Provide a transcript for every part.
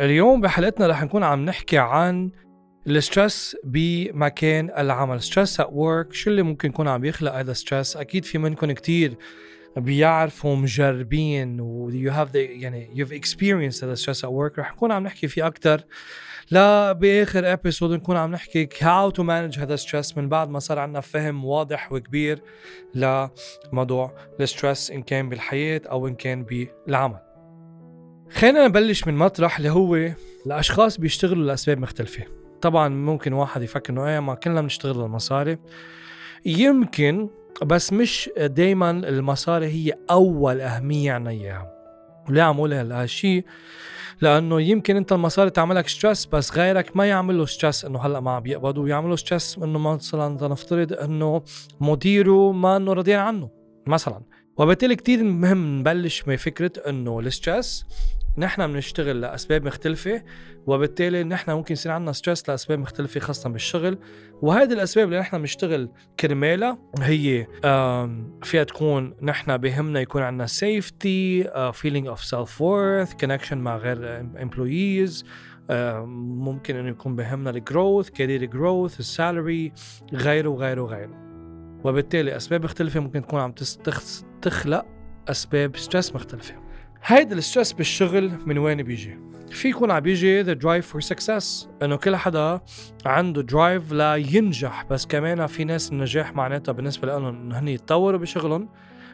اليوم بحلقتنا رح نكون عم نحكي عن ال stress بمكان العمل. stress at work شو اللي ممكن يكون عم يخلق هذا stress أكيد في منكم كتير بيعرفوا مجربين و you have the يعني you've experienced هذا stress at work رح نكون عم نحكي فيه أكثر لا بآخر episode نكون عم نحكي how to manage هذا stress من بعد ما صار عندنا فهم واضح وكبير لموضوع ال stress إن كان بالحياة أو إن كان بالعمل. خلينا نبلش من مطرح اللي هو الأشخاص بيشتغلوا لأسباب مختلفة. طبعا ممكن واحد يفكر إنه إيه ما كلنا بنشتغل للمصاري. يمكن بس مش دايما المصاري هي أول أهمية عنا إياها. وليه عم أقول هالشيء لأنه يمكن أنت المصاري تعملك stress بس غيرك ما يعمل له stress إنه هلأ ما عم بيقبض ويعمل له stress إنه مثلا نفترض إنه مديره ما إنه راضيين عنه مثلا. وبالتالي كتير مهم نبلش بفكرة إنه ال stress نحن بنشتغل لأسباب مختلفة وبالتالي نحن ممكن يصير عندنا stress لأسباب مختلفة خاصة بالشغل. وهذه الأسباب اللي نحن بنشتغل كرمالها هي فيها تكون نحن بهمنا يكون عندنا safety feeling of self worth connection مع غير employees ممكن إنه يكون بهمنا ال growth career growth ال salary غيره وغيره وغيره. وبالتالي أسباب مختلفة ممكن تكون عم تخلق أسباب stress مختلفة. هيدا ال stress بالشغل من وين بيجي؟ في يكون عم بيجي the drive for success إنه كل حدا عنده drive لينجح بس كمان في ناس النجاح معناتها بالنسبة لهم انه هن يتطوروا بشغلهم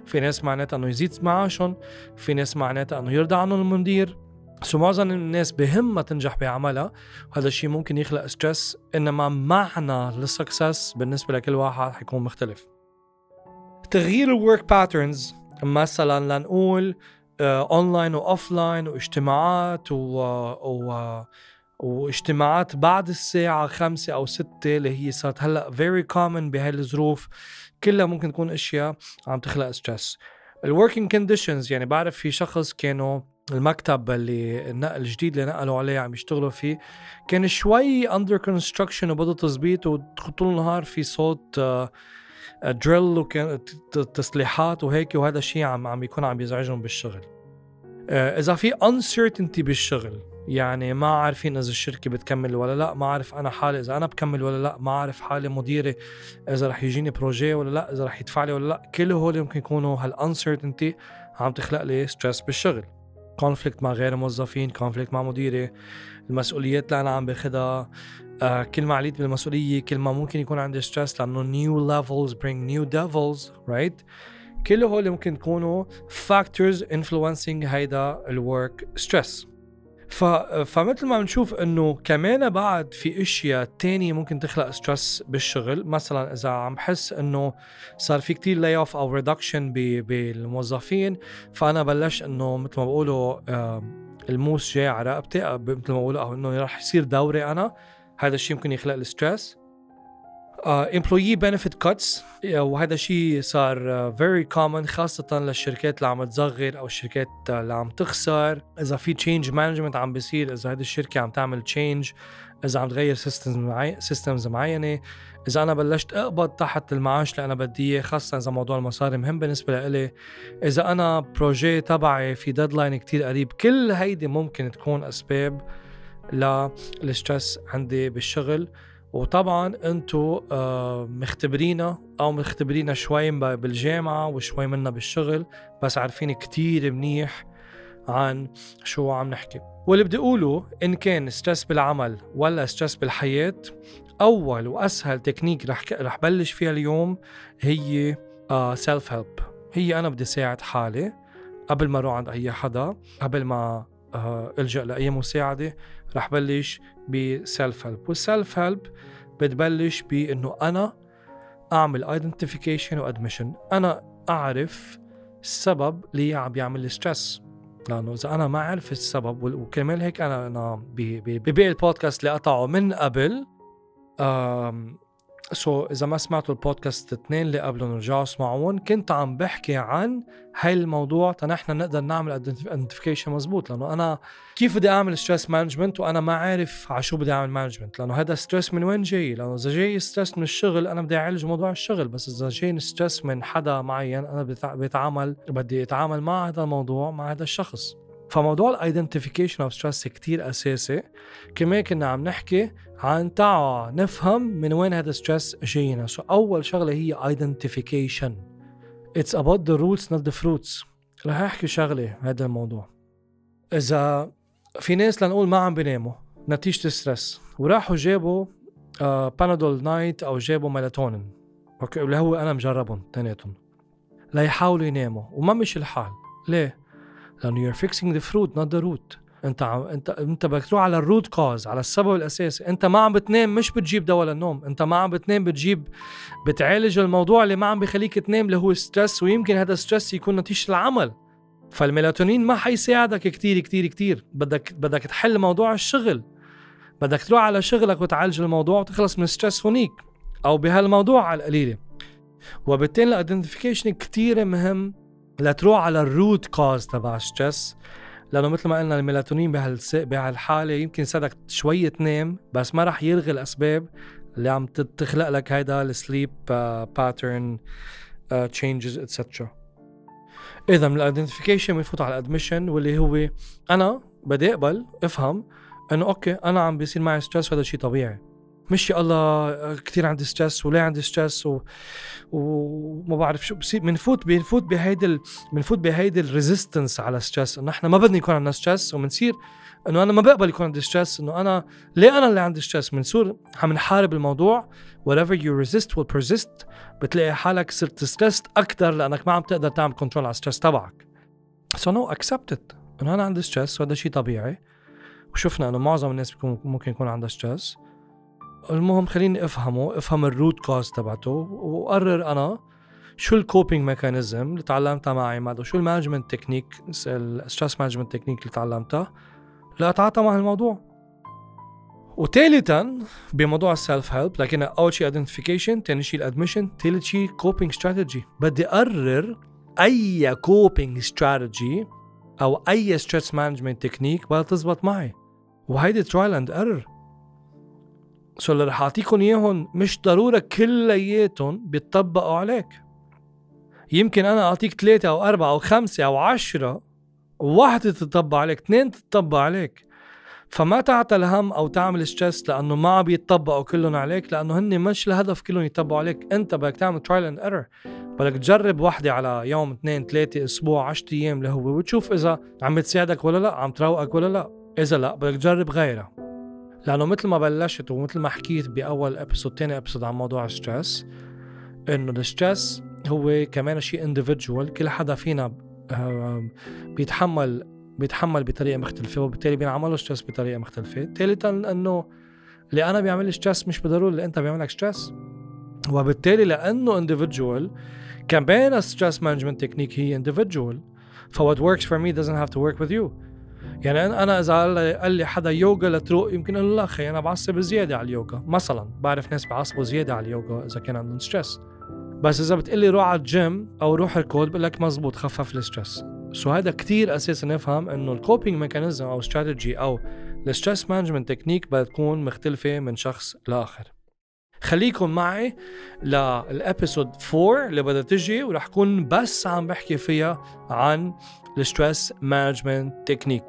في ناس معناتها إنه يزيد معاشهم في ناس معناتها إنه يرضى عنهم المدير so معظم الناس بهمها تنجح بعملها وهذا الشيء ممكن يخلق stress إنما معنى لل success بالنسبة لكل واحد حيكون مختلف تغيير ال work patterns مثلا لنقول online و offline واجتماعات و, و واجتماعات بعد الساعة خمسة أو ستة اللي هي صارت هلأ very common بهاي الظروف. كلها ممكن تكون أشياء عم تخلق stress ال working conditions يعني بعرف في شخص كانوا المكتب اللي النقل الجديد اللي نقلوا عليه عم يشتغلوا فيه كان شوي under construction وبده تظبيط وطول النهار في صوت drill وكان تصليحات وهيك وهذا الشيء عم عم يكون عم يزعجهم بالشغل. آه، إذا في uncertainty بالشغل يعني ما عارفين إذا الشركة بتكمل ولا لا ما عارف أنا حالي إذا أنا بكمل ولا لا ما عارف حالي مديري إذا رح يجيني promotion ولا لا إذا رح يدفع لي ولا لا. كل هول ممكن يكونوا هال uncertainty عم تخلق لي stress بالشغل. conflict مع غير موظفين conflict مع مديري المسؤوليات اللي أنا عم باخذها آه كل ما عليت بالمسؤولية كل ما ممكن يكون عندي stress لأنه new levels bring new devils right كل هول ممكن يكونوا factors influencing هيدا ال work stress ف... فمثل ما بنشوف إنه كمان بعد في أشياء تانية ممكن تخلق stress بالشغل. مثلا إذا عم بحس إنه صار في كتير layoff أو reduction بالموظفين فأنا بلشت إنه مثل ما بقولوا الموس جاي على رقبتي مثل ما بقولوا أو إنه رح يصير دوري أنا. هذا الشيء ممكن يخلق ال stress. employee benefit cuts وهذا الشيء صار very uh, common خاصة للشركات اللي عم تصغر أو الشركات اللي عم تخسر. إذا في change management عم بيصير إذا هذه الشركة عم تعمل change إذا عم تغير systems معي systems معينة. إذا أنا بلشت أقبض تحت المعاش اللي أنا بدي إياه خاصة إذا موضوع المصاري مهم بالنسبة لإلي. إذا أنا project تبعي في deadline كتير قريب كل هيدي ممكن تكون أسباب لل stress عندي بالشغل. وطبعا أنتم آه، مختبرينا أو مختبرينا شوي بالجامعة وشوي منا بالشغل بس عارفين كتير منيح عن شو عم نحكي. واللي بدي أقوله إن كان stress بالعمل ولا stress بالحياة أول وأسهل تكنيك رح رح بلش فيها اليوم هي self uh, help هي أنا بدي ساعد حالي قبل ما أروح عند أي حدا قبل ما uh, ألجأ لأي مساعدة. رح بلش ب self help وال self help بتبلش بانه أنا أعمل identification و admission أنا أعرف السبب اللي عم بيعمل لي stress لأنه إذا أنا ما اعرف السبب وكرمال هيك أنا أنا بباقي البودكاست اللي قطعه من قبل so so, إذا ما سمعتوا البودكاست الاثنين اللي قبلهم رجعوا اسمعوهم كنت عم بحكي عن هاي الموضوع تنحن نقدر نعمل identification مزبوط لأنه أنا كيف بدي أعمل stress management وأنا ما عارف على شو بدي أعمل management لأنه هذا stress من وين جاي؟ لأنه إذا جاي stress من الشغل أنا بدي أعالج موضوع الشغل بس إذا جاي ستريس من حدا معين أنا بتعامل بدي أتعامل مع هذا الموضوع مع هذا الشخص. فموضوع ال identification of stress كتير أساسي. كمان كنا عم نحكي عن تعا نفهم من وين هذا ال stress جاينا. so أول شغلة هي identification it's about the roots not the fruits. رح أحكي شغلة هذا الموضوع. إذا في ناس لنقول ما عم بيناموا نتيجة ال stress وراحوا جابوا آه بانادول نايت أو جابوا ميلاتونين أوكي؟ اللي هو أنا مجربهم اثنيناتهم ليحاولوا يناموا. وما مش الحال. ليه؟ لأنه you're fixing the fruit not the root. أنت عم انت أنت بدك تروح على ال root cause على السبب الأساسي. أنت ما عم بتنام مش بتجيب دواء للنوم. أنت ما عم بتنام بتجيب بتعالج الموضوع اللي ما عم بخليك تنام اللي هو stress ويمكن هذا stress يكون نتيجة العمل. فالميلاتونين ما حيساعدك كتير كتير كتير. بدك بدك تحل موضوع الشغل. بدك تروح على شغلك وتعالج الموضوع وتخلص من ال stress هونيك أو بهالموضوع على القليلة. وبالتالي ال identification كتير مهم لتروح على ال root cause تبع ال stress لأنه مثل ما قلنا الميلاتونين. بهالحالة يمكن يساعدك شوية تنام بس ما راح يلغي الأسباب اللي عم تخلق لك هيدا ال sleep pattern changes etcetera اذا من ال identification بنفوت على ال admission واللي هو أنا بدي أقبل أفهم إنه أوكي أنا عم بيصير معي stress وهذا شيء طبيعي مش يا الله كثير عندي stress وليه عندي stress و... وما بعرف شو. بصير بنفوت بنفوت بهيدي بنفوت بهيدي ال resistance على stress إنه إحنا ما بدنا يكون عندنا stress وبنصير إنه أنا ما بقبل يكون عندي stress إنه أنا ليه أنا اللي عندي stress بنصير عم نحارب الموضوع. Whatever you resist will persist. بتلاقي حالك صرت stressed أكثر لأنك ما عم تقدر تعمل control على ال stress تبعك. So no accept it. إنه أنا عندي stress وهذا شيء طبيعي. وشفنا إنه معظم الناس ممكن يكون عندها stress المهم خليني أفهمه افهم ال root cause تبعته وقرر أنا شو ال coping mechanism اللي تعلمتها مع عماد وشو ال management technique ال stress management technique اللي تعلمتها لاتعاطى مع الموضوع. وثالثا بموضوع ال self help لكن أول شيء identification ثاني شيء ال admission ثالث شيء coping strategy بدي أقرر أي coping strategy أو أي stress management technique بدها تزبط معي. وهيدي trial and error so اللي رح اعطيكم اياهم مش ضرورة كلياتهم بيطبقوا عليك. يمكن أنا أعطيك ثلاثة أو أربعة أو خمسة أو عشرة وواحدة تطبق عليك اثنين تطبق عليك. فما تعطل هم أو تعمل stress لأنه ما عم يتطبقوا كلهم عليك لأنه هن مش الهدف كلهم يطبقوا عليك. أنت بدك تعمل trial and error بدك تجرب وحدة على يوم اثنين ثلاثة أسبوع 10 أيام اللي هو وتشوف إذا عم بتساعدك ولا لا عم تروقك ولا لا. إذا لا بدك تجرب غيرها. لأنه مثل ما بلشت ومثل ما حكيت بأول episode تاني episode عن موضوع ال stress إنه ال stress هو كمان شيء individual كل حدا فينا بيتحمل بيتحمل بطريقة مختلفة وبالتالي بينعمل له stress بطريقة مختلفة. ثالثا إنه اللي أنا بيعمل لي stress مش بالضرورة اللي أنت بيعمل لك stress وبالتالي لأنه individual كمان ال stress management technique هي individual. ف what works for me doesn't have to work with you. يعني أنا إذا قال لي حدا يوغا لتروق يمكن أقول له لا أخي أنا بعصب زيادة على اليوغا. مثلا بعرف ناس بيعصبوا زيادة على اليوغا إذا كان عندهم stress بس إذا بتقلي روح على الجيم أو روح اركض بقول لك مزبوط خفف ال stress so هذا كتير أساسا نفهم إنه ال coping mechanism أو استراتيجي أو ال stress management technique بتكون مختلفة من شخص لآخر. خليكم معي لل episode 4 اللي بدها تجي ورح أكون بس عم بحكي فيها عن ال stress management technique